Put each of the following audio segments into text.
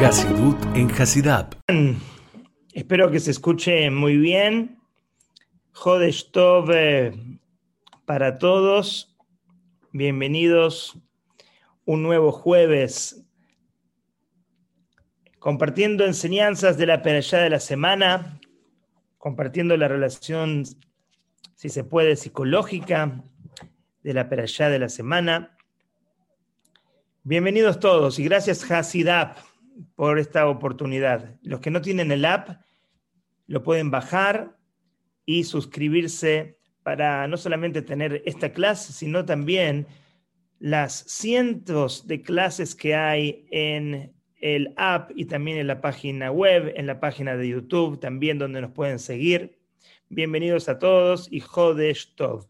Hasidut en Hasidab. Espero que se escuche muy bien. Jodesh eh, para todos. Bienvenidos un nuevo jueves compartiendo enseñanzas de la perashá de la semana, compartiendo la relación, si se puede, psicológica de la perashá de la semana. Bienvenidos todos y gracias Hasidab por esta oportunidad. Los que no tienen el app lo pueden bajar y suscribirse para no solamente tener esta clase, sino también las cientos de clases que hay en el app y también en la página web, en la página de YouTube, también donde nos pueden seguir. Bienvenidos a todos y Jodesh Tov.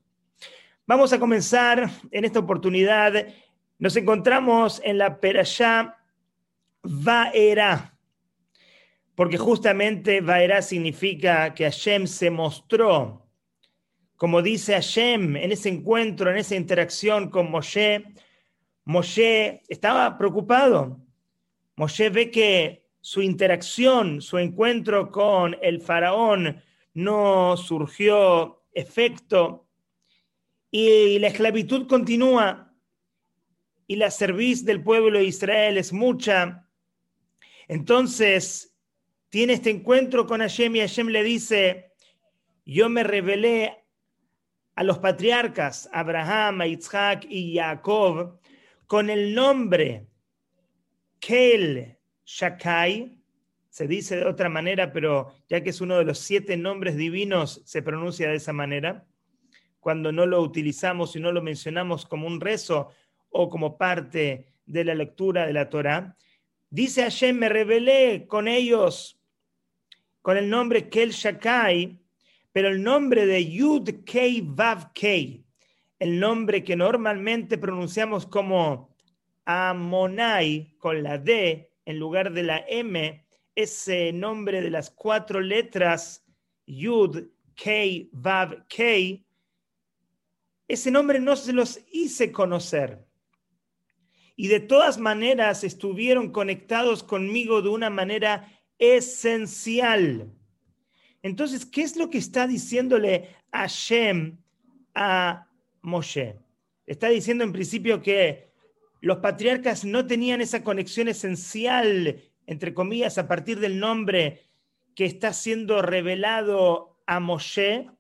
Vamos a comenzar en esta oportunidad. Nos encontramos en la Perashá Vaera, porque justamente Vaera significa que Hashem se mostró. Como dice Hashem en ese encuentro, en esa interacción con Moshe, Moshe estaba preocupado. Moshe ve que su interacción, su encuentro con el faraón no surgió efecto y la esclavitud continúa y la serviz del pueblo de Israel es mucha entonces, tiene este encuentro con Hashem y Hashem le dice, yo me revelé a los patriarcas, Abraham, Isaac y Jacob, con el nombre Kel Shakai, se dice de otra manera, pero ya que es uno de los siete nombres divinos, se pronuncia de esa manera. Cuando no lo utilizamos y no lo mencionamos como un rezo o como parte de la lectura de la Torah, Dice Hashem, me rebelé con ellos con el nombre Kel Shakai, pero el nombre de Yud Kei Vav Kei, el nombre que normalmente pronunciamos como Amonai con la D en lugar de la M, ese nombre de las cuatro letras Yud Kei Vav Kei, ese nombre no se los hice conocer y de todas maneras estuvieron conectados conmigo de una manera esencial. Entonces, ¿qué es lo que está diciéndole Hashem a Moshe? Está diciendo en principio que los patriarcas no tenían esa conexión esencial, entre comillas, a partir del nombre que está siendo revelado a Moshe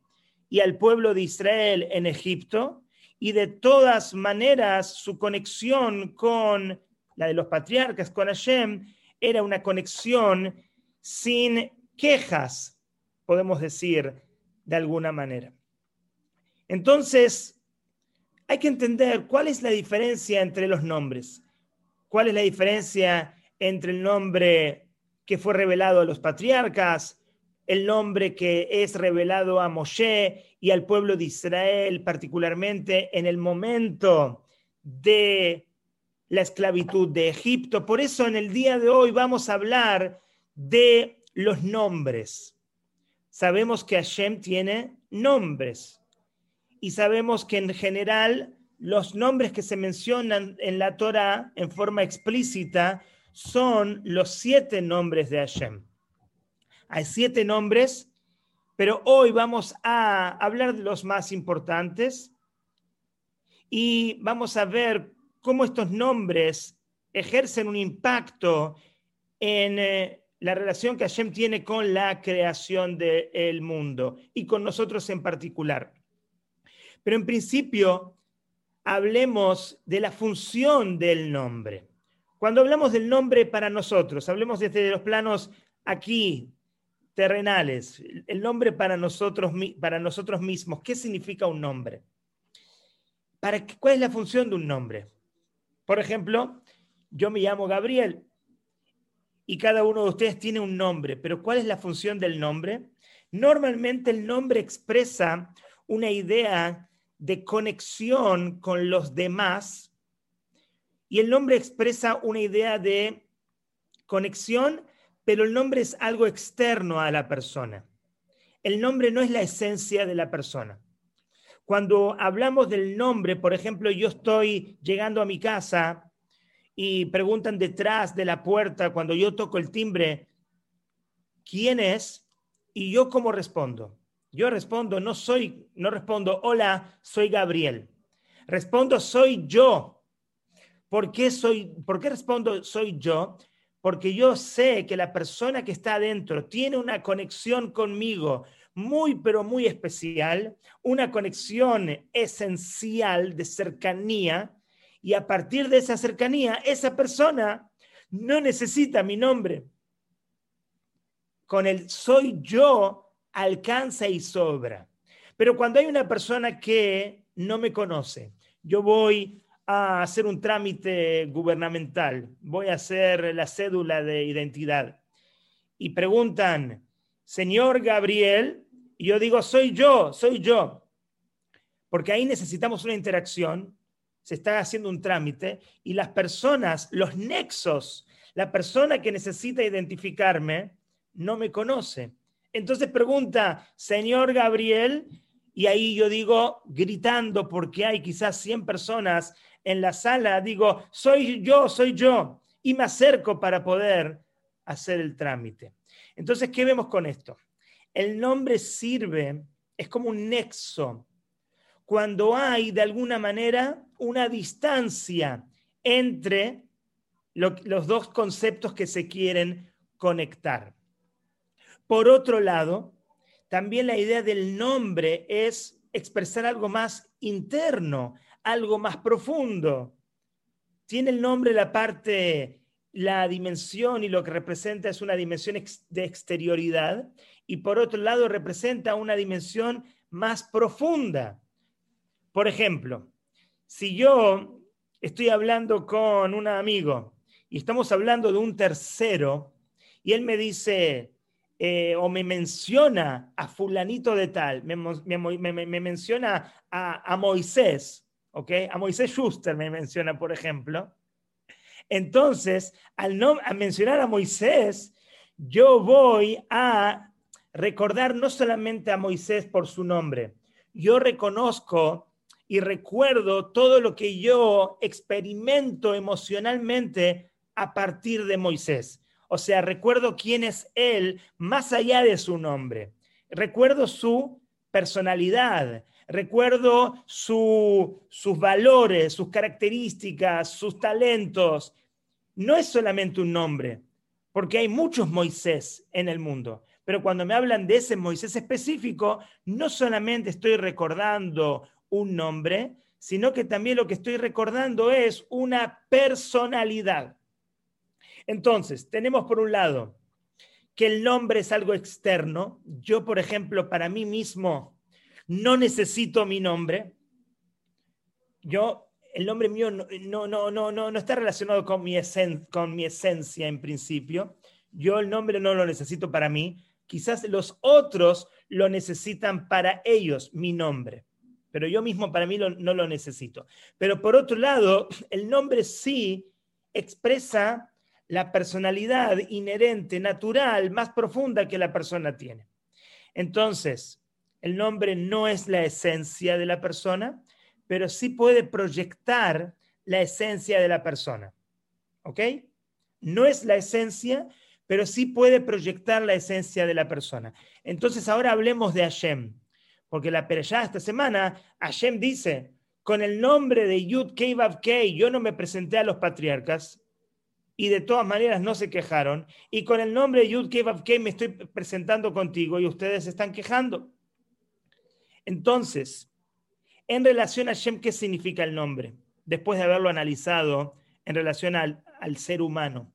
y al pueblo de Israel en Egipto, y de todas maneras su conexión con la de los patriarcas, con Hashem, era una conexión sin quejas, podemos decir de alguna manera. Entonces, hay que entender cuál es la diferencia entre los nombres. ¿Cuál es la diferencia entre el nombre que fue revelado a los patriarcas, el nombre que es revelado a Moshe y al pueblo de Israel, particularmente en el momento de la esclavitud de Egipto. Por eso en el día de hoy vamos a hablar de los nombres. Sabemos que Hashem tiene nombres y sabemos que en general los nombres que se mencionan en la Torah en forma explícita son los siete nombres de Hashem. Hay siete nombres pero hoy vamos a hablar de los más importantes y vamos a ver cómo estos nombres ejercen un impacto en eh, la relación que Hashem tiene con la creación del mundo y con nosotros en particular. Pero en principio, hablemos de la función del nombre. Cuando hablamos del nombre para nosotros, hablemos desde los planos aquí, terrenales, el nombre para nosotros, para nosotros mismos, ¿qué significa un nombre? ¿Para ¿Cuál es la función de un nombre? Por ejemplo, yo me llamo Gabriel y cada uno de ustedes tiene un nombre, pero ¿cuál es la función del nombre? Normalmente el nombre expresa una idea de conexión con los demás y el nombre expresa una idea de conexión pero el nombre es algo externo a la persona. El nombre no es la esencia de la persona. Cuando hablamos del nombre, por ejemplo, yo estoy llegando a mi casa y preguntan detrás de la puerta cuando yo toco el timbre, ¿quién es? Y yo cómo respondo. Yo respondo, no soy, no respondo, hola, soy Gabriel. Respondo, soy yo. ¿Por qué, soy, ¿Por qué respondo, soy yo? Porque yo sé que la persona que está adentro tiene una conexión conmigo muy, pero muy especial, una conexión esencial de cercanía y a partir de esa cercanía, esa persona no necesita mi nombre. Con el soy yo alcanza y sobra. Pero cuando hay una persona que no me conoce, yo voy a hacer un trámite gubernamental, voy a hacer la cédula de identidad. Y preguntan, señor Gabriel, y yo digo, soy yo, soy yo, porque ahí necesitamos una interacción se está haciendo un trámite y las personas, los nexos, la persona que necesita identificarme no me conoce. Entonces pregunta, señor Gabriel, y ahí yo digo, gritando, porque hay quizás 100 personas en la sala, digo, soy yo, soy yo, y me acerco para poder hacer el trámite. Entonces, ¿qué vemos con esto? El nombre sirve, es como un nexo cuando hay de alguna manera una distancia entre los dos conceptos que se quieren conectar. Por otro lado, también la idea del nombre es expresar algo más interno, algo más profundo. Tiene el nombre la parte, la dimensión y lo que representa es una dimensión de exterioridad y por otro lado representa una dimensión más profunda por ejemplo, si yo estoy hablando con un amigo y estamos hablando de un tercero y él me dice eh, o me menciona a fulanito de tal, me, menciona a, Moisés, ¿ok? A Moisés Schuster me menciona, por ejemplo. Entonces, al, no, al mencionar a Moisés, yo voy a recordar no solamente a Moisés por su nombre, yo reconozco y recuerdo todo lo que yo experimento emocionalmente a partir de Moisés. O sea, recuerdo quién es él más allá de su nombre. Recuerdo su personalidad, recuerdo sus valores, sus características, sus talentos. No es solamente un nombre, porque hay muchos Moisés en el mundo. Pero cuando me hablan de ese Moisés específico, no solamente estoy recordando un nombre, sino que también lo que estoy recordando es una personalidad. Entonces, tenemos por un lado que el nombre es algo externo. Yo, por ejemplo, para mí mismo no necesito mi nombre. Yo, el nombre mío no, no, no, no, no está relacionado con mi, con mi esencia en principio. Yo el nombre no lo necesito para mí. Quizás los otros lo necesitan para ellos, mi nombre pero yo mismo para mí no lo necesito. Pero por otro lado, el nombre sí expresa la personalidad inherente, natural, más profunda que la persona tiene. Entonces, el nombre no es la esencia de la persona, pero sí puede proyectar la esencia de la persona. ¿Ok? No es la esencia, pero sí puede proyectar la esencia de la persona. Entonces, ahora hablemos de Hashem. Porque la Perashá esta semana, Hashem dice, con el nombre de Yud Kei Vav Kei, yo no me presenté a los patriarcas y de todas maneras no se quejaron. Y con el nombre de Yud Kei Vav Kei me estoy presentando contigo y ustedes se están quejando. Entonces, en relación a Hashem, ¿qué significa el nombre? Después de haberlo analizado en relación al, al ser humano.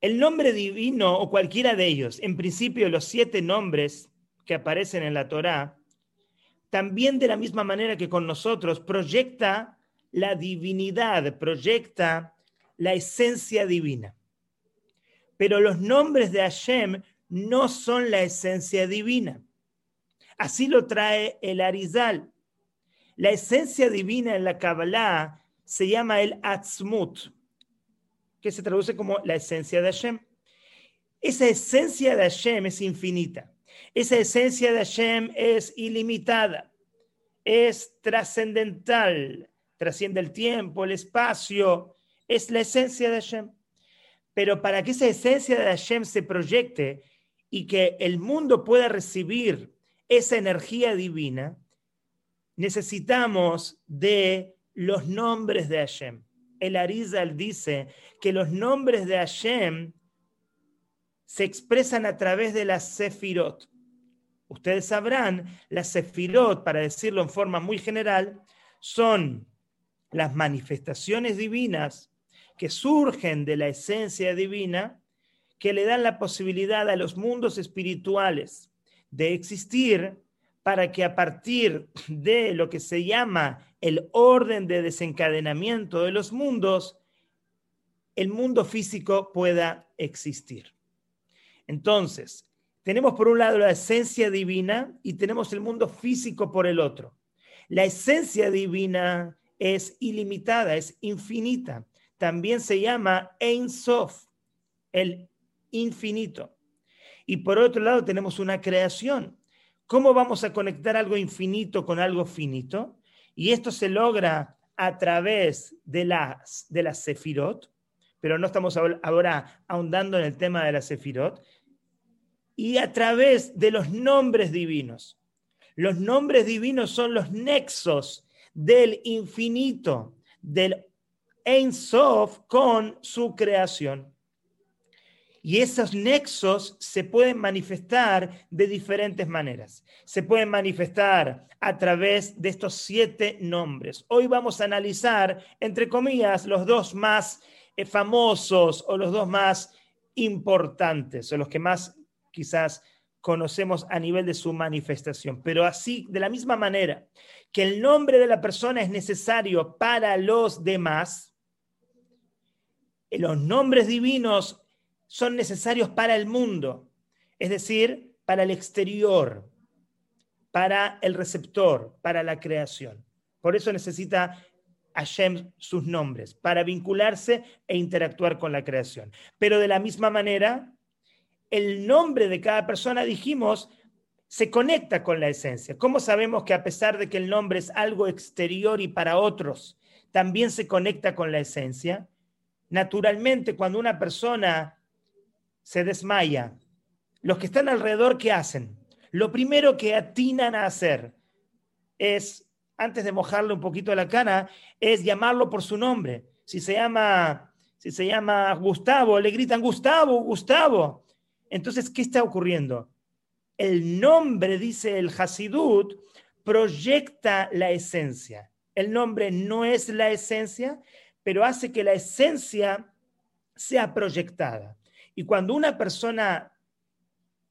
El nombre divino o cualquiera de ellos, en principio los siete nombres que aparecen en la Torá, también de la misma manera que con nosotros proyecta la divinidad, proyecta la esencia divina. Pero los nombres de Hashem no son la esencia divina. Así lo trae el Arizal. La esencia divina en la Kabbalah se llama el Atzmut, que se traduce como la esencia de Hashem. Esa esencia de Hashem es infinita. Esa esencia de Hashem es ilimitada, es trascendental, trasciende el tiempo, el espacio, es la esencia de Hashem. Pero para que esa esencia de Hashem se proyecte y que el mundo pueda recibir esa energía divina, necesitamos de los nombres de Hashem. El Arizal dice que los nombres de Hashem se expresan a través de las sefirot. Ustedes sabrán, las sefirot, para decirlo en forma muy general, son las manifestaciones divinas que surgen de la esencia divina, que le dan la posibilidad a los mundos espirituales de existir para que a partir de lo que se llama el orden de desencadenamiento de los mundos, el mundo físico pueda existir. Entonces, tenemos por un lado la esencia divina y tenemos el mundo físico por el otro. La esencia divina es ilimitada, es infinita. También se llama Ein Sof, el infinito. Y por otro lado tenemos una creación. ¿Cómo vamos a conectar algo infinito con algo finito? Y esto se logra a través de las, de sefirot, pero no estamos ahora ahondando en el tema de las sefirot, y a través de los nombres divinos. Los nombres divinos son los nexos del infinito, del Ein Sof con su creación. Y esos nexos se pueden manifestar de diferentes maneras. Se pueden manifestar a través de estos siete nombres. Hoy vamos a analizar, entre comillas, los dos más eh, famosos o los dos más importantes o los que más quizás conocemos a nivel de su manifestación. Pero así, de la misma manera que el nombre de la persona es necesario para los demás, los nombres divinos son necesarios para el mundo, es decir, para el exterior, para el receptor, para la creación. Por eso necesita Hashem sus nombres, para vincularse e interactuar con la creación. Pero de la misma manera, el nombre de cada persona, dijimos, se conecta con la esencia. ¿Cómo sabemos que a pesar de que el nombre es algo exterior y para otros, también se conecta con la esencia? Naturalmente, cuando una persona se desmaya, los que están alrededor, ¿qué hacen? Lo primero que atinan a hacer es, antes de mojarle un poquito la cara, es llamarlo por su nombre. Si se llama, si se llama Gustavo, le gritan Gustavo, Gustavo. Entonces, ¿qué está ocurriendo? El nombre, dice el Hasidut, proyecta la esencia. El nombre no es la esencia, pero hace que la esencia sea proyectada. Y cuando una persona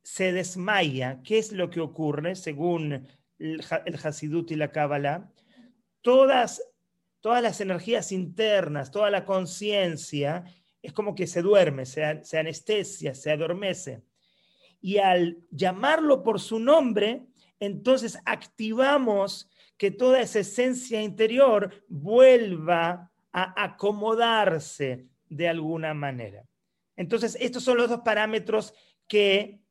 se desmaya, ¿qué es lo que ocurre según el, Hasidut y la Kabbalah? Todas, todas las energías internas, toda la conciencia, es como que se duerme, se, se anestesia, se adormece. Y al llamarlo por su nombre, entonces activamos que toda esa esencia interior vuelva a acomodarse de alguna manera. Entonces, estos son los dos parámetros que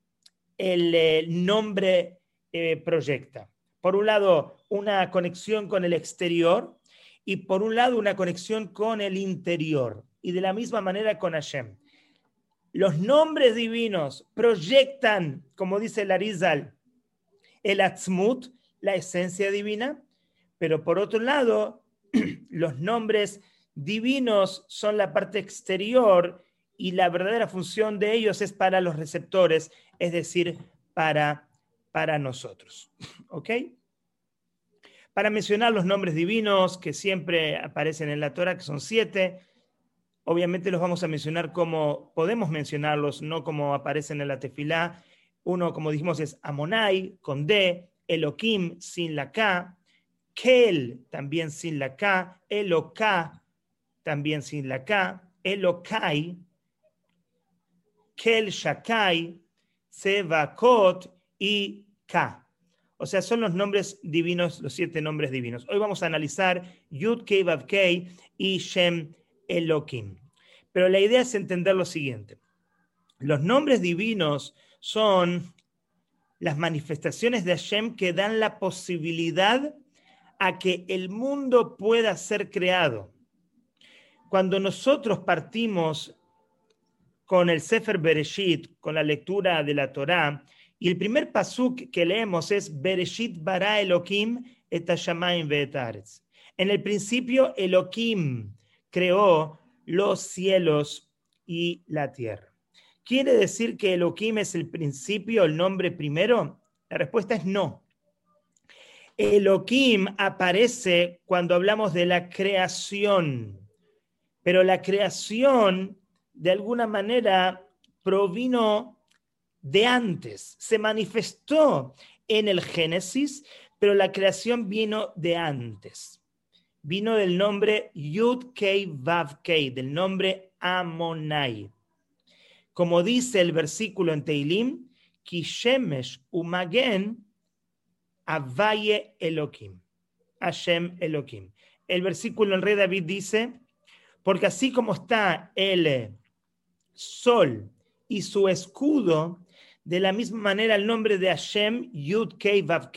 el, eh, nombre eh, proyecta. Por un lado, una conexión con el exterior y por un lado, una conexión con el interior. Y de la misma manera con Hashem. Los nombres divinos proyectan, como dice Larizal, el Atzmut, la esencia divina, pero por otro lado, los nombres divinos son la parte exterior y la verdadera función de ellos es para los receptores, es decir, para, para nosotros. ¿Ok? Para mencionar los nombres divinos que siempre aparecen en la Torah, que son siete, obviamente los vamos a mencionar como podemos mencionarlos, no como aparecen en la tefilá. Uno, como dijimos, es Amonai con D, Elohim sin la K, Kel también sin la K, Eloká también sin la K, Elokai, Kel Shakai, Sevakot y Ka. O sea, son los nombres divinos, los siete nombres divinos. Hoy vamos a analizar Yud Kei Vav y Shem Elohim. Pero la idea es entender lo siguiente. Los nombres divinos son las manifestaciones de Hashem que dan la posibilidad a que el mundo pueda ser creado. cuando nosotros partimos con el Sefer Bereshit, con la lectura de la Torá, y el primer pasuk que leemos es Bereshit bara Elohim et hashamayim. En el principio Elohim creó los cielos y la tierra. ¿Quiere decir que Elohim es el principio, el nombre primero? La respuesta es no. Elohim aparece cuando hablamos de la creación, pero la creación de alguna manera provino de antes, se manifestó en el Génesis, pero la creación vino de antes. Vino del nombre Yud Kei Vav Kei, del nombre Amonai. Como dice el versículo en Teilim, Kishemesh Umagen Avaye Elohim. Hashem Elohim. El versículo en Rey David dice, porque así como está el sol y su escudo, de la misma manera el nombre de Hashem, Yud Kei Vav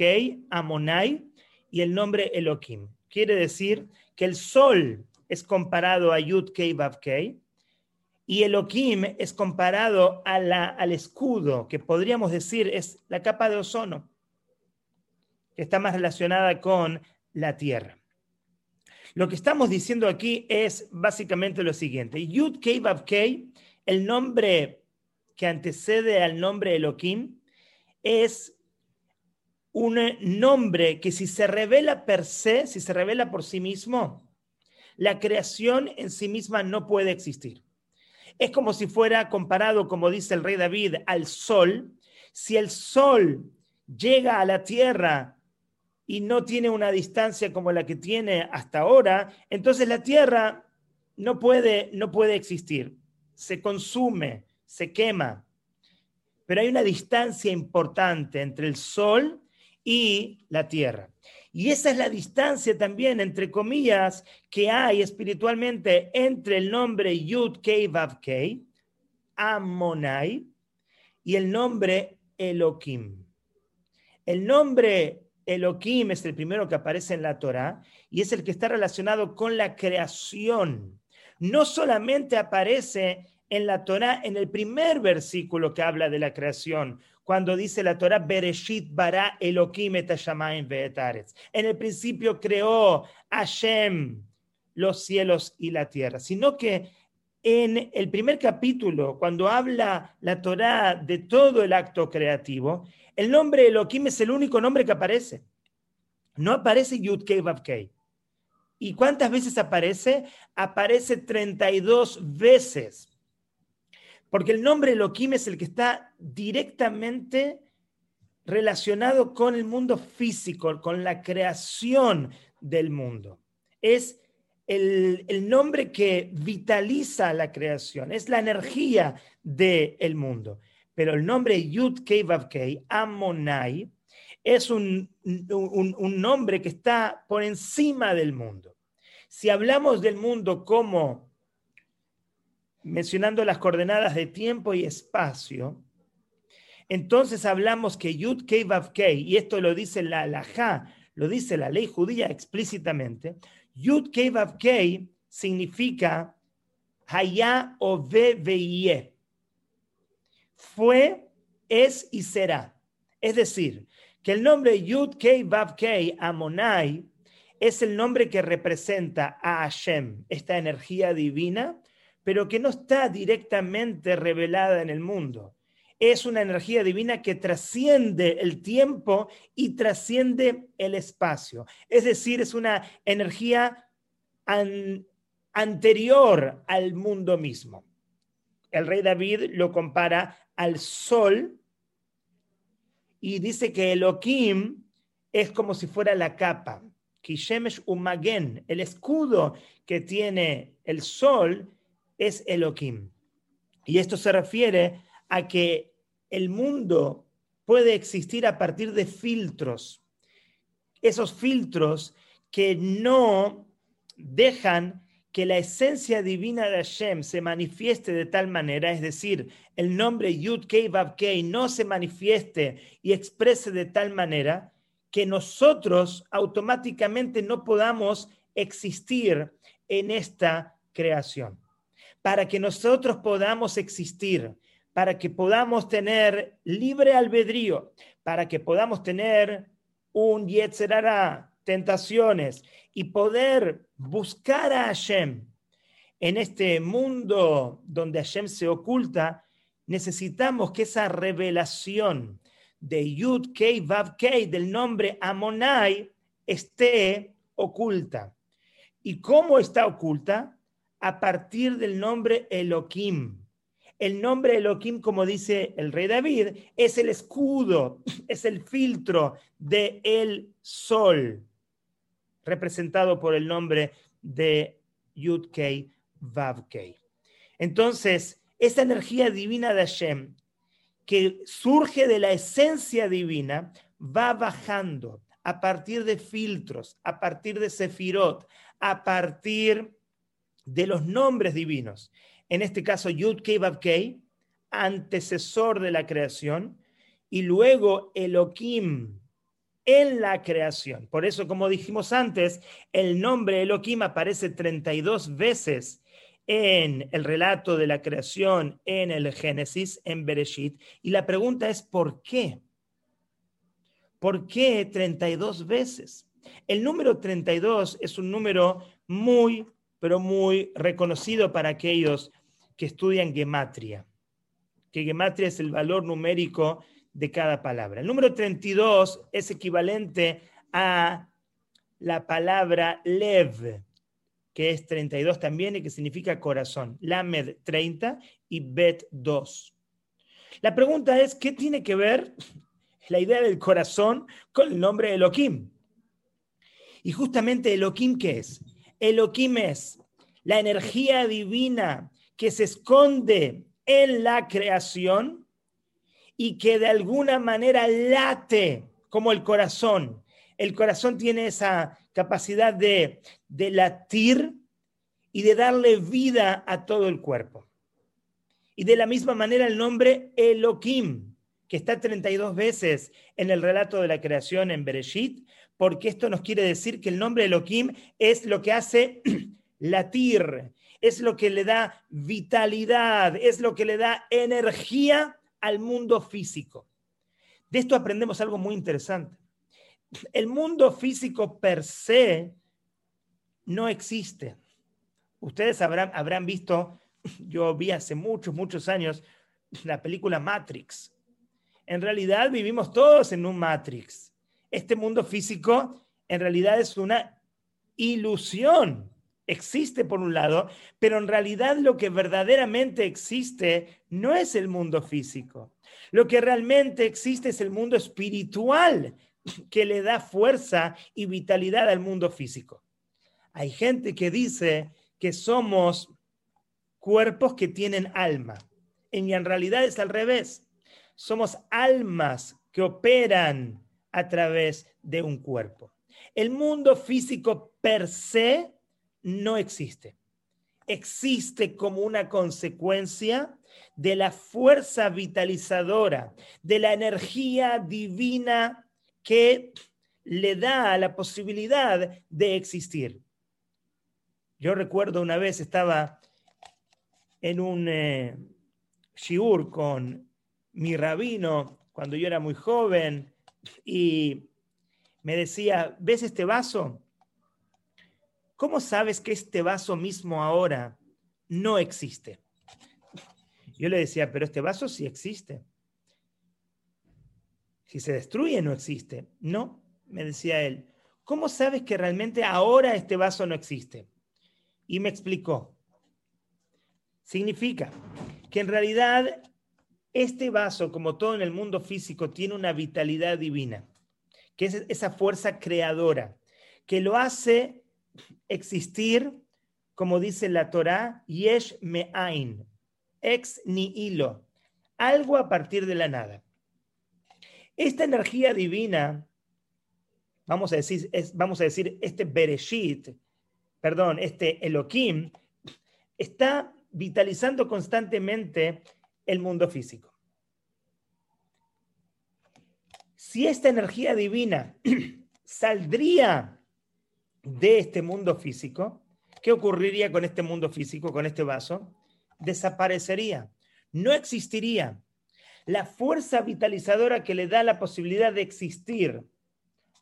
Amonai, y el nombre Elohim. Quiere decir que el sol es comparado a Yud Kei Vav y Elohim es comparado a la, al escudo, que podríamos decir es la capa de ozono que está más relacionada con la tierra. Lo que estamos diciendo aquí es básicamente lo siguiente. Yud Kei Vav el nombre que antecede al nombre Elohim, es un nombre que si se revela per se, si se revela por sí mismo, la creación en sí misma no puede existir. Es como si fuera comparado, como dice el rey David, al sol. Si el sol llega a la tierra y no tiene una distancia como la que tiene hasta ahora, entonces la Tierra no puede, no puede existir. Se consume, se quema. Pero hay una distancia importante entre el Sol y la Tierra. Y esa es la distancia también, entre comillas, que hay espiritualmente entre el nombre Yud Kei Vav Kei, Amonai, y el nombre Elohim. El nombre Elohim es el primero que aparece en la Torá y es el que está relacionado con la creación. No solamente aparece en la Torá en el primer versículo que habla de la creación, cuando dice la Torá, Bereshit bara Elohim et ve'etaretz. En el principio creó Hashem los cielos y la tierra, sino que en el primer capítulo, cuando habla la Torá de todo el acto creativo, el nombre Elohim es el único nombre que aparece. No aparece Yud Kei. ¿Y cuántas veces aparece? Aparece 32 veces. Porque el nombre Elohim es el que está directamente relacionado con el mundo físico, con la creación del mundo. Es el, nombre que vitaliza la creación, es la energía del mundo pero el nombre Yud Kei Vav Kei, Amonai, es un, nombre que está por encima del mundo. Si hablamos del mundo como mencionando las coordenadas de tiempo y espacio, entonces hablamos que Yud Kei Kei, y esto lo dice la Laja, lo dice la ley judía explícitamente, Yud Kei Kei significa Haya o Ve fue, es y será. Es decir, que el nombre Yud Kei Vav Kei Amonai es el nombre que representa a Hashem, esta energía divina, pero que no está directamente revelada en el mundo. Es una energía divina que trasciende el tiempo y trasciende el espacio. Es decir, es una energía anterior al mundo mismo. El rey David lo compara al sol y dice que Elohim es como si fuera la capa. El escudo que tiene el sol es Elohim. Y esto se refiere a que el mundo puede existir a partir de filtros. Esos filtros que no dejan que la esencia divina de Hashem se manifieste de tal manera, es decir, el nombre Yud Kei Vav Kei no se manifieste y exprese de tal manera que nosotros automáticamente no podamos existir en esta creación. Para que nosotros podamos existir, para que podamos tener libre albedrío, para que podamos tener un Yetzerara, tentaciones, y poder buscar a Hashem en este mundo donde Hashem se oculta, necesitamos que esa revelación de Yud Kei Vav Kei del nombre Amonai esté oculta. ¿Y cómo está oculta? A partir del nombre Elohim. El nombre Elohim, como dice el rey David, es el escudo, es el filtro del el sol, representado por el nombre de Yud Kei Vav Kei. Entonces, esa energía divina de Hashem, que surge de la esencia divina, va bajando a partir de filtros, a partir de sefirot, a partir de los nombres divinos en este caso Yud Kei, antecesor de la creación, y luego Elohim en la creación. Por eso, como dijimos antes, el nombre Elohim aparece 32 veces en el relato de la creación, en el Génesis, en Bereshit. Y la pregunta es, ¿por qué? ¿Por qué 32 veces? El número 32 es un número muy, pero muy reconocido para aquellos que estudian gematria, que gematria es el valor numérico de cada palabra. El número 32 es equivalente a la palabra lev, que es 32 también y que significa corazón. Lamed 30 y Bet 2. La pregunta es, ¿qué tiene que ver la idea del corazón con el nombre Elohim? Y justamente Elohim, ¿qué es? Elohim es la energía divina que se esconde en la creación y que de alguna manera late como el corazón. El corazón tiene esa capacidad de, de latir y de darle vida a todo el cuerpo. Y de la misma manera el nombre Elohim, que está 32 veces en el relato de la creación en Bereshit, porque esto nos quiere decir que el nombre Elohim es lo que hace latir, es lo que le da vitalidad, es lo que le da energía al mundo físico. De esto aprendemos algo muy interesante. El mundo físico per se no existe. Ustedes habrán, habrán visto, yo vi hace muchos, muchos años la película Matrix. En realidad vivimos todos en un Matrix. Este mundo físico en realidad es una ilusión existe por un lado, pero en realidad lo que verdaderamente existe no es el mundo físico. Lo que realmente existe es el mundo espiritual que le da fuerza y vitalidad al mundo físico. Hay gente que dice que somos cuerpos que tienen alma. Y en realidad es al revés. Somos almas que operan a través de un cuerpo. El mundo físico per se no existe. Existe como una consecuencia de la fuerza vitalizadora, de la energía divina que le da la posibilidad de existir. Yo recuerdo una vez estaba en un eh, shiur con mi rabino cuando yo era muy joven y me decía, ¿ves este vaso? ¿Cómo sabes que este vaso mismo ahora no existe? Yo le decía, pero este vaso sí existe. Si se destruye, no existe. No, me decía él. ¿Cómo sabes que realmente ahora este vaso no existe? Y me explicó. Significa que en realidad este vaso, como todo en el mundo físico, tiene una vitalidad divina, que es esa fuerza creadora, que lo hace existir, como dice la Torá, yesh me'ain, ex ni hilo, algo a partir de la nada. Esta energía divina, vamos a decir, vamos a decir este Bereshit, perdón, este Elohim, está vitalizando constantemente el mundo físico. Si esta energía divina saldría de este mundo físico, ¿qué ocurriría con este mundo físico, con este vaso? Desaparecería, no existiría. La fuerza vitalizadora que le da la posibilidad de existir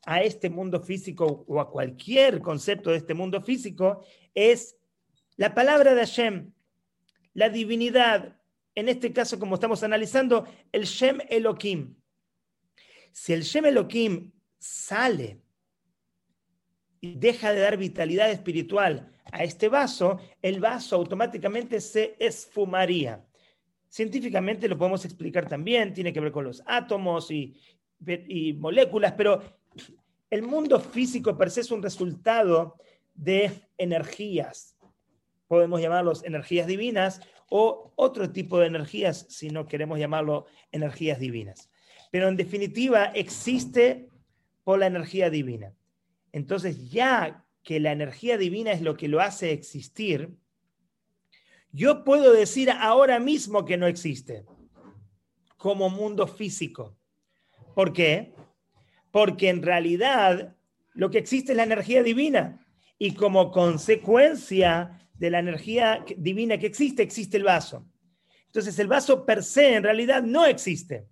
a este mundo físico o a cualquier concepto de este mundo físico es la palabra de Hashem, la divinidad, en este caso como estamos analizando, el Shem Elohim. Si el Shem Elohim sale deja de dar vitalidad espiritual a este vaso, el vaso automáticamente se esfumaría. Científicamente lo podemos explicar también, tiene que ver con los átomos y, y moléculas, pero el mundo físico per se es un resultado de energías. Podemos llamarlos energías divinas o otro tipo de energías si no queremos llamarlo energías divinas. Pero en definitiva existe por la energía divina. Entonces ya que la energía divina es lo que lo hace existir, yo puedo decir ahora mismo que no existe como mundo físico. ¿Por qué? porque en realidad lo que existe es la energía divina y como consecuencia de la energía divina que existe, existe el vaso. Entonces el vaso per se en realidad no existe,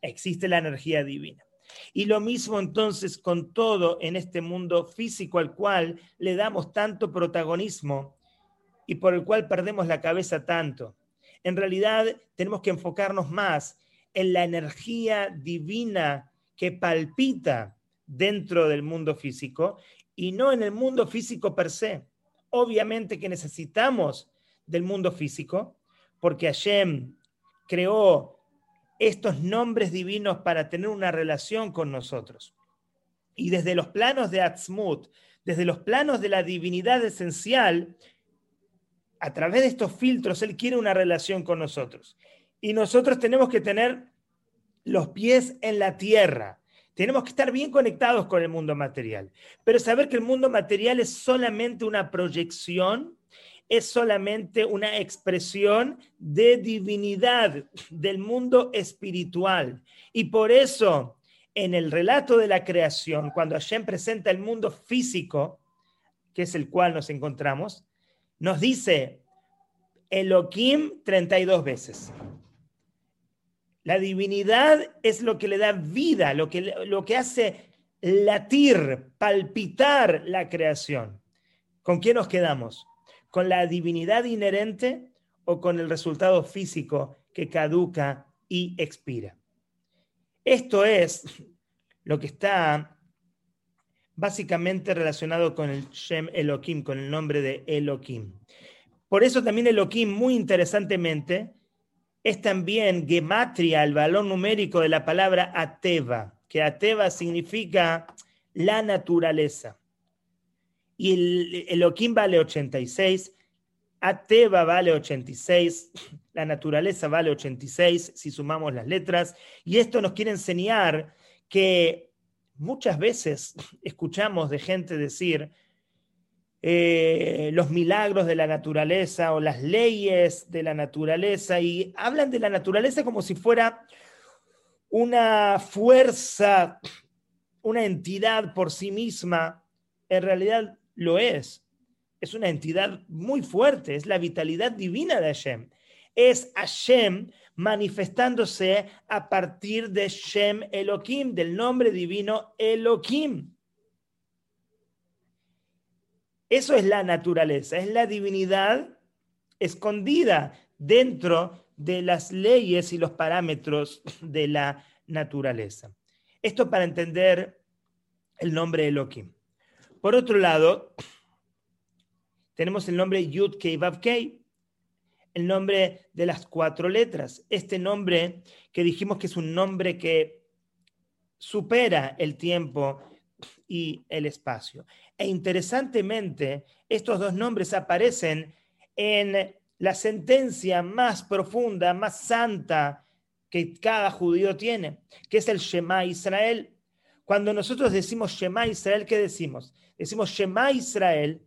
existe la energía divina. Y lo mismo entonces con todo en este mundo físico al cual le damos tanto protagonismo y por el cual perdemos la cabeza tanto. En realidad tenemos que enfocarnos más en la energía divina que palpita dentro del mundo físico y no en el mundo físico per se. Obviamente que necesitamos del mundo físico porque Hashem creó estos nombres divinos para tener una relación con nosotros. Y desde los planos de Atzmut, desde los planos de la divinidad esencial, a través de estos filtros, Él quiere una relación con nosotros. Y nosotros tenemos que tener los pies en la tierra. Tenemos que estar bien conectados con el mundo material, pero saber que el mundo material es solamente una proyección, es solamente una expresión de divinidad del mundo espiritual. Y por eso, en el relato de la creación, cuando Hashem presenta el mundo físico, que es el cual nos encontramos, nos dice Elohim 32 veces. La divinidad es lo que le da vida, lo que, lo que hace latir, palpitar la creación. ¿Con quién nos quedamos? ¿Con la divinidad inherente o con el resultado físico que caduca y expira? Esto es lo que está básicamente relacionado con el Shem Elohim, con el nombre de Elohim. Por eso también Elohim, muy interesantemente, es también gematria, el valor numérico de la palabra ateva, que ateva significa la naturaleza. Y el Elohim vale 86, ateva vale 86, la naturaleza vale 86 si sumamos las letras. Y esto nos quiere enseñar que muchas veces escuchamos de gente decir, eh, los milagros de la naturaleza o las leyes de la naturaleza y hablan de la naturaleza como si fuera una fuerza, una entidad por sí misma. En realidad lo es. Es una entidad muy fuerte, es la vitalidad divina de Hashem. Es Hashem manifestándose a partir de Shem Elohim, del nombre divino Elohim. Eso es la naturaleza, es la divinidad escondida dentro de las leyes y los parámetros de la naturaleza. Esto para entender el nombre Elohim. Por otro lado, tenemos el nombre Yud Kei Vav Kei, el nombre de las cuatro letras. Este nombre que dijimos que es un nombre que supera el tiempo y el espacio. E interesantemente, estos dos nombres aparecen en la sentencia más profunda, más santa que cada judío tiene, que es el Shema Israel. Cuando nosotros decimos Shema Israel, ¿qué decimos? Decimos Shema Israel,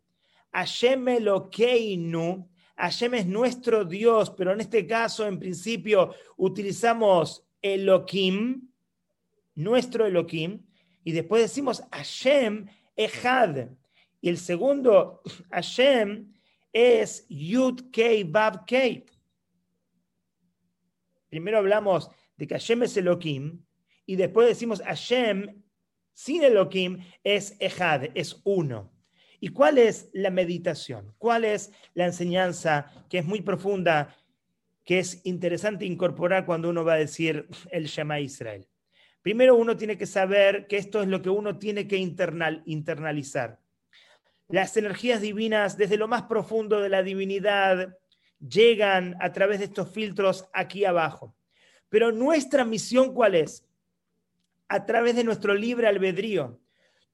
Hashem Elokeinu, Hashem es nuestro Dios, pero en este caso, en principio, utilizamos Elohim, nuestro Elohim, y después decimos Hashem Ejad. Y el segundo, Hashem, es Yud Kei Bab Kei. Primero hablamos de que Hashem es Elohim y después decimos Hashem sin Elohim es Ejad, es uno. ¿Y cuál es la meditación? ¿Cuál es la enseñanza que es muy profunda, que es interesante incorporar cuando uno va a decir el Shema Israel? Primero uno tiene que saber que esto es lo que uno tiene que internalizar. Las energías divinas desde lo más profundo de la divinidad llegan a través de estos filtros aquí abajo. Pero nuestra misión cuál es? A través de nuestro libre albedrío,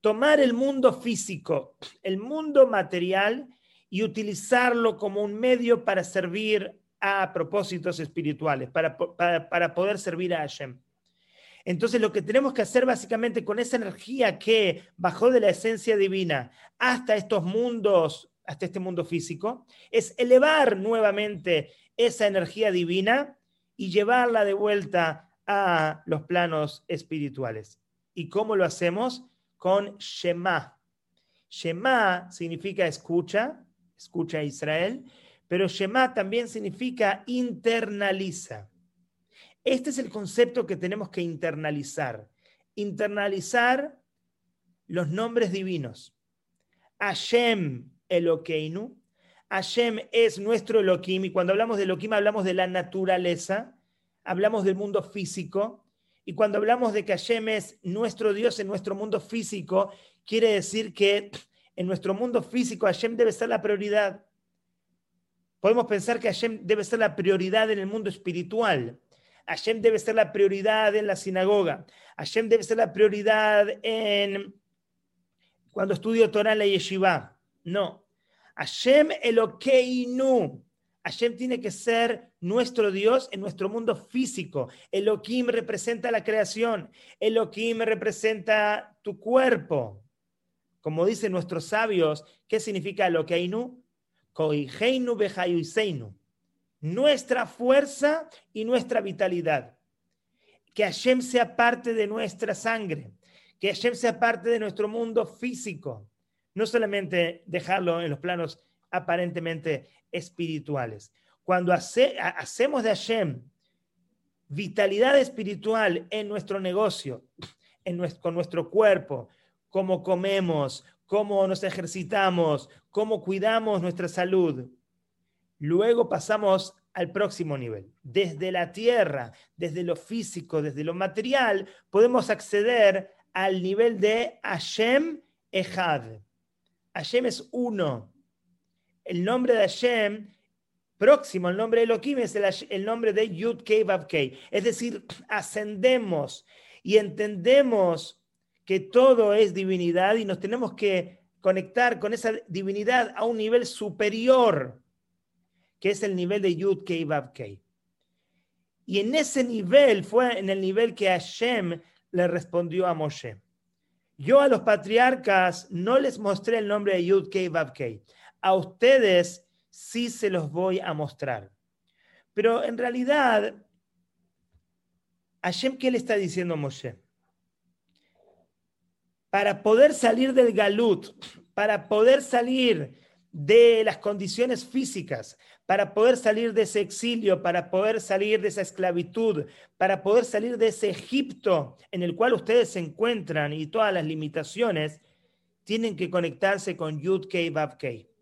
tomar el mundo físico, el mundo material y utilizarlo como un medio para servir a propósitos espirituales, para, para, poder servir a Hashem. Entonces lo que tenemos que hacer básicamente con esa energía que bajó de la esencia divina hasta estos mundos, hasta este mundo físico, es elevar nuevamente esa energía divina y llevarla de vuelta a los planos espirituales. ¿Y cómo lo hacemos? Con Shema. Shema significa escucha, escucha a Israel, pero Shema también significa internaliza. Este es el concepto que tenemos que internalizar. Internalizar los nombres divinos. Hashem Elokeinu. Hashem es nuestro Elohim y cuando hablamos de Elohim hablamos de la naturaleza, hablamos del mundo físico y cuando hablamos de que Hashem es nuestro Dios en nuestro mundo físico, quiere decir que en nuestro mundo físico Hashem debe ser la prioridad. Podemos pensar que Hashem debe ser la prioridad en el mundo espiritual. Hashem debe ser la prioridad en la sinagoga. Hashem debe ser la prioridad en cuando estudio Torah en la yeshiva. No. Hashem Elokeinu. Hashem tiene que ser nuestro Dios en nuestro mundo físico. Elohim representa la creación. Elohim representa tu cuerpo. Como dicen nuestros sabios, ¿qué significa Elokeinu? Koiheinu Behayuiseinu nuestra fuerza y nuestra vitalidad. Que Hashem sea parte de nuestra sangre, que Hashem sea parte de nuestro mundo físico, no solamente dejarlo en los planos aparentemente espirituales. Cuando hacemos de Hashem vitalidad espiritual en nuestro negocio, en con nuestro cuerpo, cómo comemos, cómo nos ejercitamos, cómo cuidamos nuestra salud, Luego pasamos al próximo nivel. Desde la tierra, desde lo físico, desde lo material, podemos acceder al nivel de Hashem Echad. Hashem es uno. El nombre de Hashem, próximo al nombre de Elohim, es el, nombre de Yud Kei Vav. Es decir, ascendemos y entendemos que todo es divinidad y nos tenemos que conectar con esa divinidad a un nivel superior que es el nivel de Yud Kei Vav. Y en ese nivel fue en el nivel que Hashem le respondió a Moshe. Yo a los patriarcas no les mostré el nombre de Yud Kei Vav. A ustedes sí se los voy a mostrar. Pero en realidad, Hashem, ¿qué le está diciendo a Moshe? Para poder salir del galut, para poder salir de las condiciones físicas, para poder salir de ese exilio, para poder salir de esa esclavitud, para poder salir de ese Egipto en el cual ustedes se encuentran y todas las limitaciones, tienen que conectarse con Yud Kei Kei.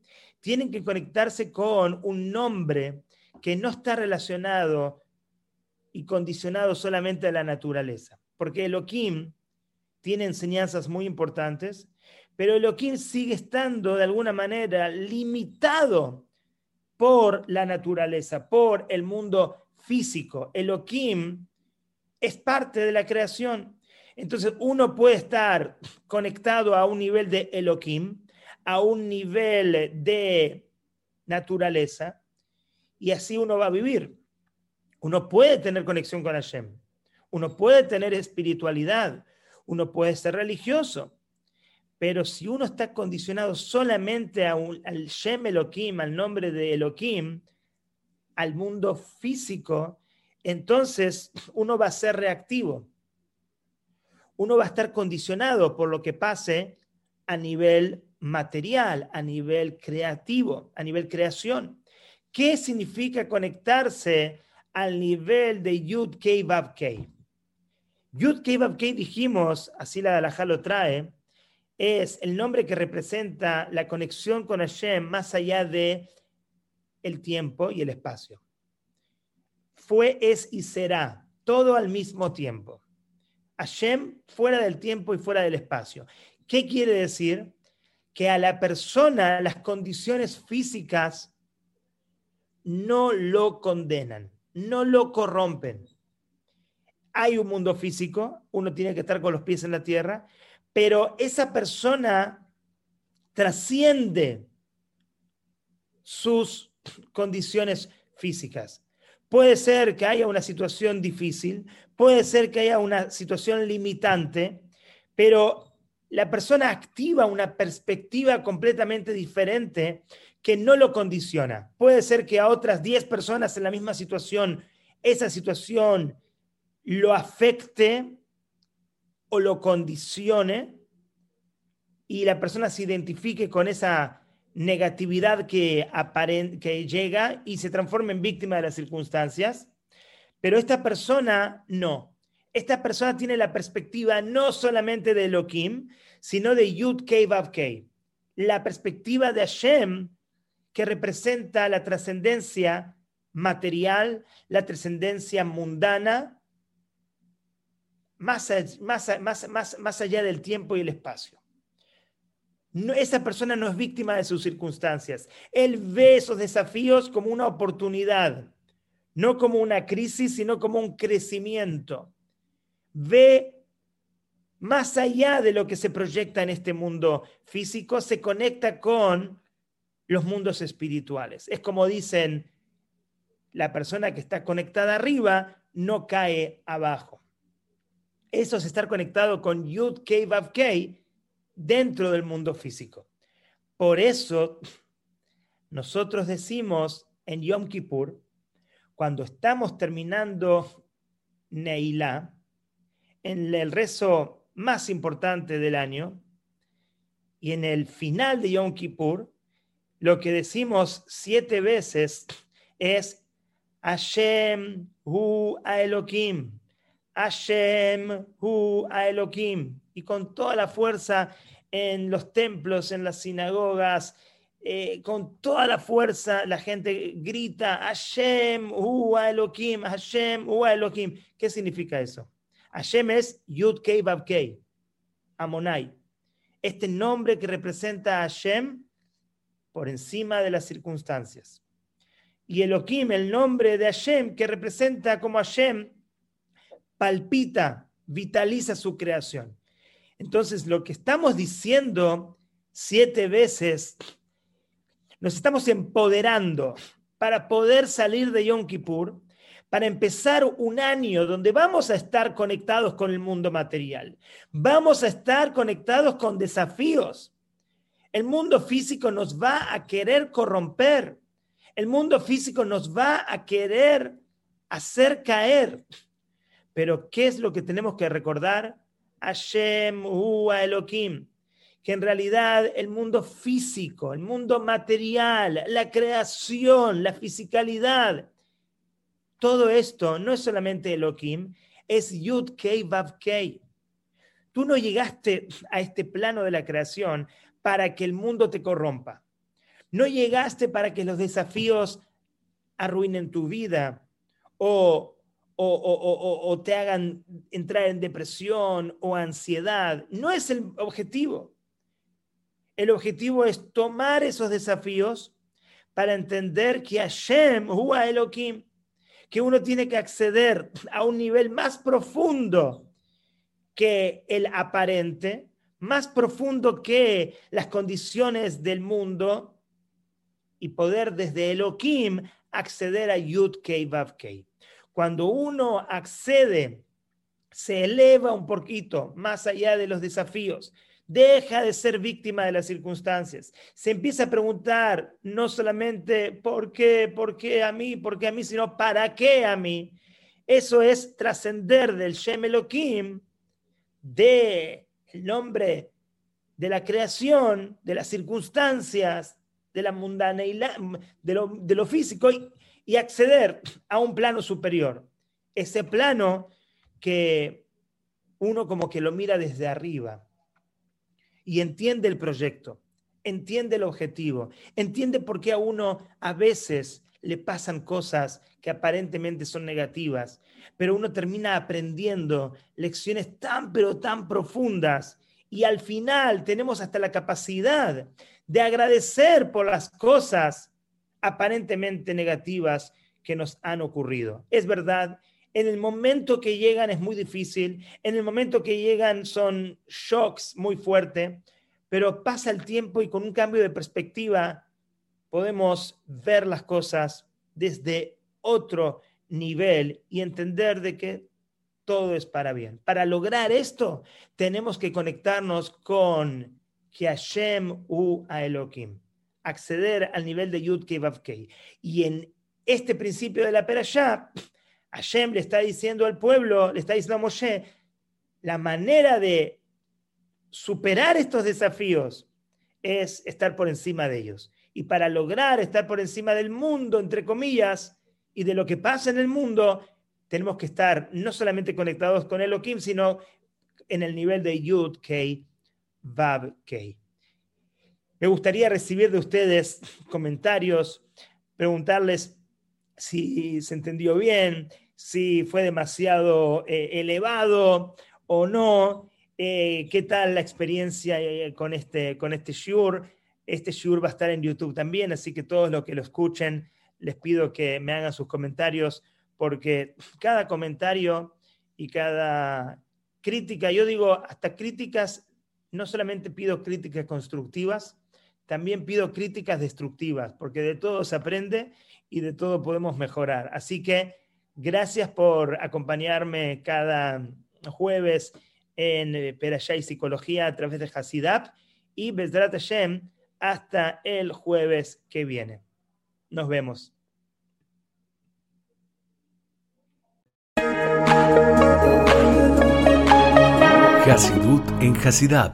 Tienen que conectarse con un nombre que no está relacionado y condicionado solamente a la naturaleza. Porque Elohim tiene enseñanzas muy importantes, pero Elohim sigue estando de alguna manera limitado por la naturaleza, por el mundo físico. Elohim es parte de la creación. Entonces uno puede estar conectado a un nivel de Elohim, a un nivel de naturaleza, y así uno va a vivir. Uno puede tener conexión con Hashem, uno puede tener espiritualidad, uno puede ser religioso, pero si uno está condicionado solamente al Shem Elohim, al nombre de Elohim, al mundo físico, entonces uno va a ser reactivo. Uno va a estar condicionado por lo que pase a nivel material, a nivel creativo, a nivel creación. ¿Qué significa conectarse al nivel de Yud Kei Kei? Yud Kei Kei dijimos, así la Alajá lo trae, es el nombre que representa la conexión con Hashem más allá de el tiempo y el espacio. Fue, es y será, todo al mismo tiempo. Hashem fuera del tiempo y fuera del espacio. ¿Qué quiere decir? Que a la persona las condiciones físicas no lo condenan, no lo corrompen. Hay un mundo físico, uno tiene que estar con los pies en la tierra, pero esa persona trasciende sus condiciones físicas. Puede ser que haya una situación difícil, puede ser que haya una situación limitante, pero la persona activa una perspectiva completamente diferente que no lo condiciona. Puede ser que a otras 10 personas en la misma situación, esa situación lo afecte o lo condicione y la persona se identifique con esa negatividad que, que llega y se transforma en víctima de las circunstancias, pero esta persona no. Esta persona tiene la perspectiva no solamente de Elohim, sino de Yud Kei Vav Kei. La perspectiva de Hashem que representa la trascendencia material, la trascendencia mundana, más, más, allá del tiempo y el espacio. esa persona no es víctima de sus circunstancias. Él ve esos desafíos como una oportunidad, no como una crisis, sino como un crecimiento. Ve más allá de lo que se proyecta en este mundo físico, se conecta con los mundos espirituales. Es como dicen, la persona que está conectada arriba no cae abajo. Eso es estar conectado con Yud Kei Vav dentro del mundo físico. Por eso nosotros decimos en Yom Kippur, cuando estamos terminando Neilá, en el rezo más importante del año, y en el final de Yom Kippur, lo que decimos siete veces es Hashem hu a Elohim, Hashem hu a Elohim, y con toda la fuerza en los templos, en las sinagogas, eh, con toda la fuerza la gente grita Hashem hu Elohim, Hashem hu Elohim. ¿Qué significa eso? Hashem es Yud Kei Bab Kei, Amonai. Este nombre que representa a Hashem por encima de las circunstancias. Y Elohim, el nombre de Hashem, que representa como Hashem, palpita, vitaliza su creación. Entonces, lo que estamos diciendo siete veces, nos estamos empoderando para poder salir de Yom Kippur, para empezar un año donde vamos a estar conectados con el mundo material, vamos a estar conectados con desafíos, el mundo físico nos va a querer corromper. El mundo físico nos va a querer hacer caer. Pero ¿qué es lo que tenemos que recordar? Hashem Hua Elohim. Que en realidad el mundo físico, el mundo material, la creación, la fisicalidad, todo esto no es solamente Elohim, es Yud Kei Vav Kei. Tú no llegaste a este plano de la creación para que el mundo te corrompa. No llegaste para que los desafíos arruinen tu vida o, o, te hagan entrar en depresión o ansiedad. No es el objetivo. El objetivo es tomar esos desafíos para entender que Hashem, Hua Elohim, que uno tiene que acceder a un nivel más profundo que el aparente, más profundo que las condiciones del mundo y poder desde Elohim acceder a Yud Kei Vav Kei. Cuando uno accede, se eleva un poquito más allá de los desafíos, deja de ser víctima de las circunstancias, se empieza a preguntar no solamente por qué, por qué a mí, por qué a mí, sino para qué a mí. Eso es trascender del Shem Elohim de el nombre de la creación, de las circunstancias, de la mundaneidad, de lo, de lo físico y, y acceder a un plano superior. Ese plano que uno como que lo mira desde arriba y entiende el proyecto, entiende el objetivo, entiende por qué a uno a veces le pasan cosas que aparentemente son negativas, pero uno termina aprendiendo lecciones tan pero tan profundas y al final tenemos hasta la capacidad de agradecer por las cosas aparentemente negativas que nos han ocurrido. Es verdad, en el momento que llegan es muy difícil, en el momento que llegan son shocks muy fuertes, pero pasa el tiempo y con un cambio de perspectiva podemos ver las cosas desde otro nivel y entender de que todo es para bien. Para lograr esto, tenemos que conectarnos con que Hashem u acceder al nivel de Yud Kei Kei. Y en este principio de la Perashá, Hashem le está diciendo al pueblo, le está diciendo a Moshe, la manera de superar estos desafíos es estar por encima de ellos. Y para lograr estar por encima del mundo, entre comillas, y de lo que pasa en el mundo, tenemos que estar no solamente conectados con Elohim, sino en el nivel de Yud Kei Vav Kei. Me gustaría recibir de ustedes comentarios, preguntarles si se entendió bien, si fue demasiado eh, elevado o no, eh, qué tal la experiencia eh, con este, con este Shure. Este Shure va a estar en YouTube también, así que todos los que lo escuchen, les pido que me hagan sus comentarios, porque cada comentario y cada crítica, yo digo, hasta críticas, no solamente pido críticas constructivas, también pido críticas destructivas, porque de todo se aprende y de todo podemos mejorar. Así que gracias por acompañarme cada jueves en eh, Perashá y Psicología a través de Hasidap y Bezrat Hashem hasta el jueves que viene. Nos vemos. Hasidut en Hasidap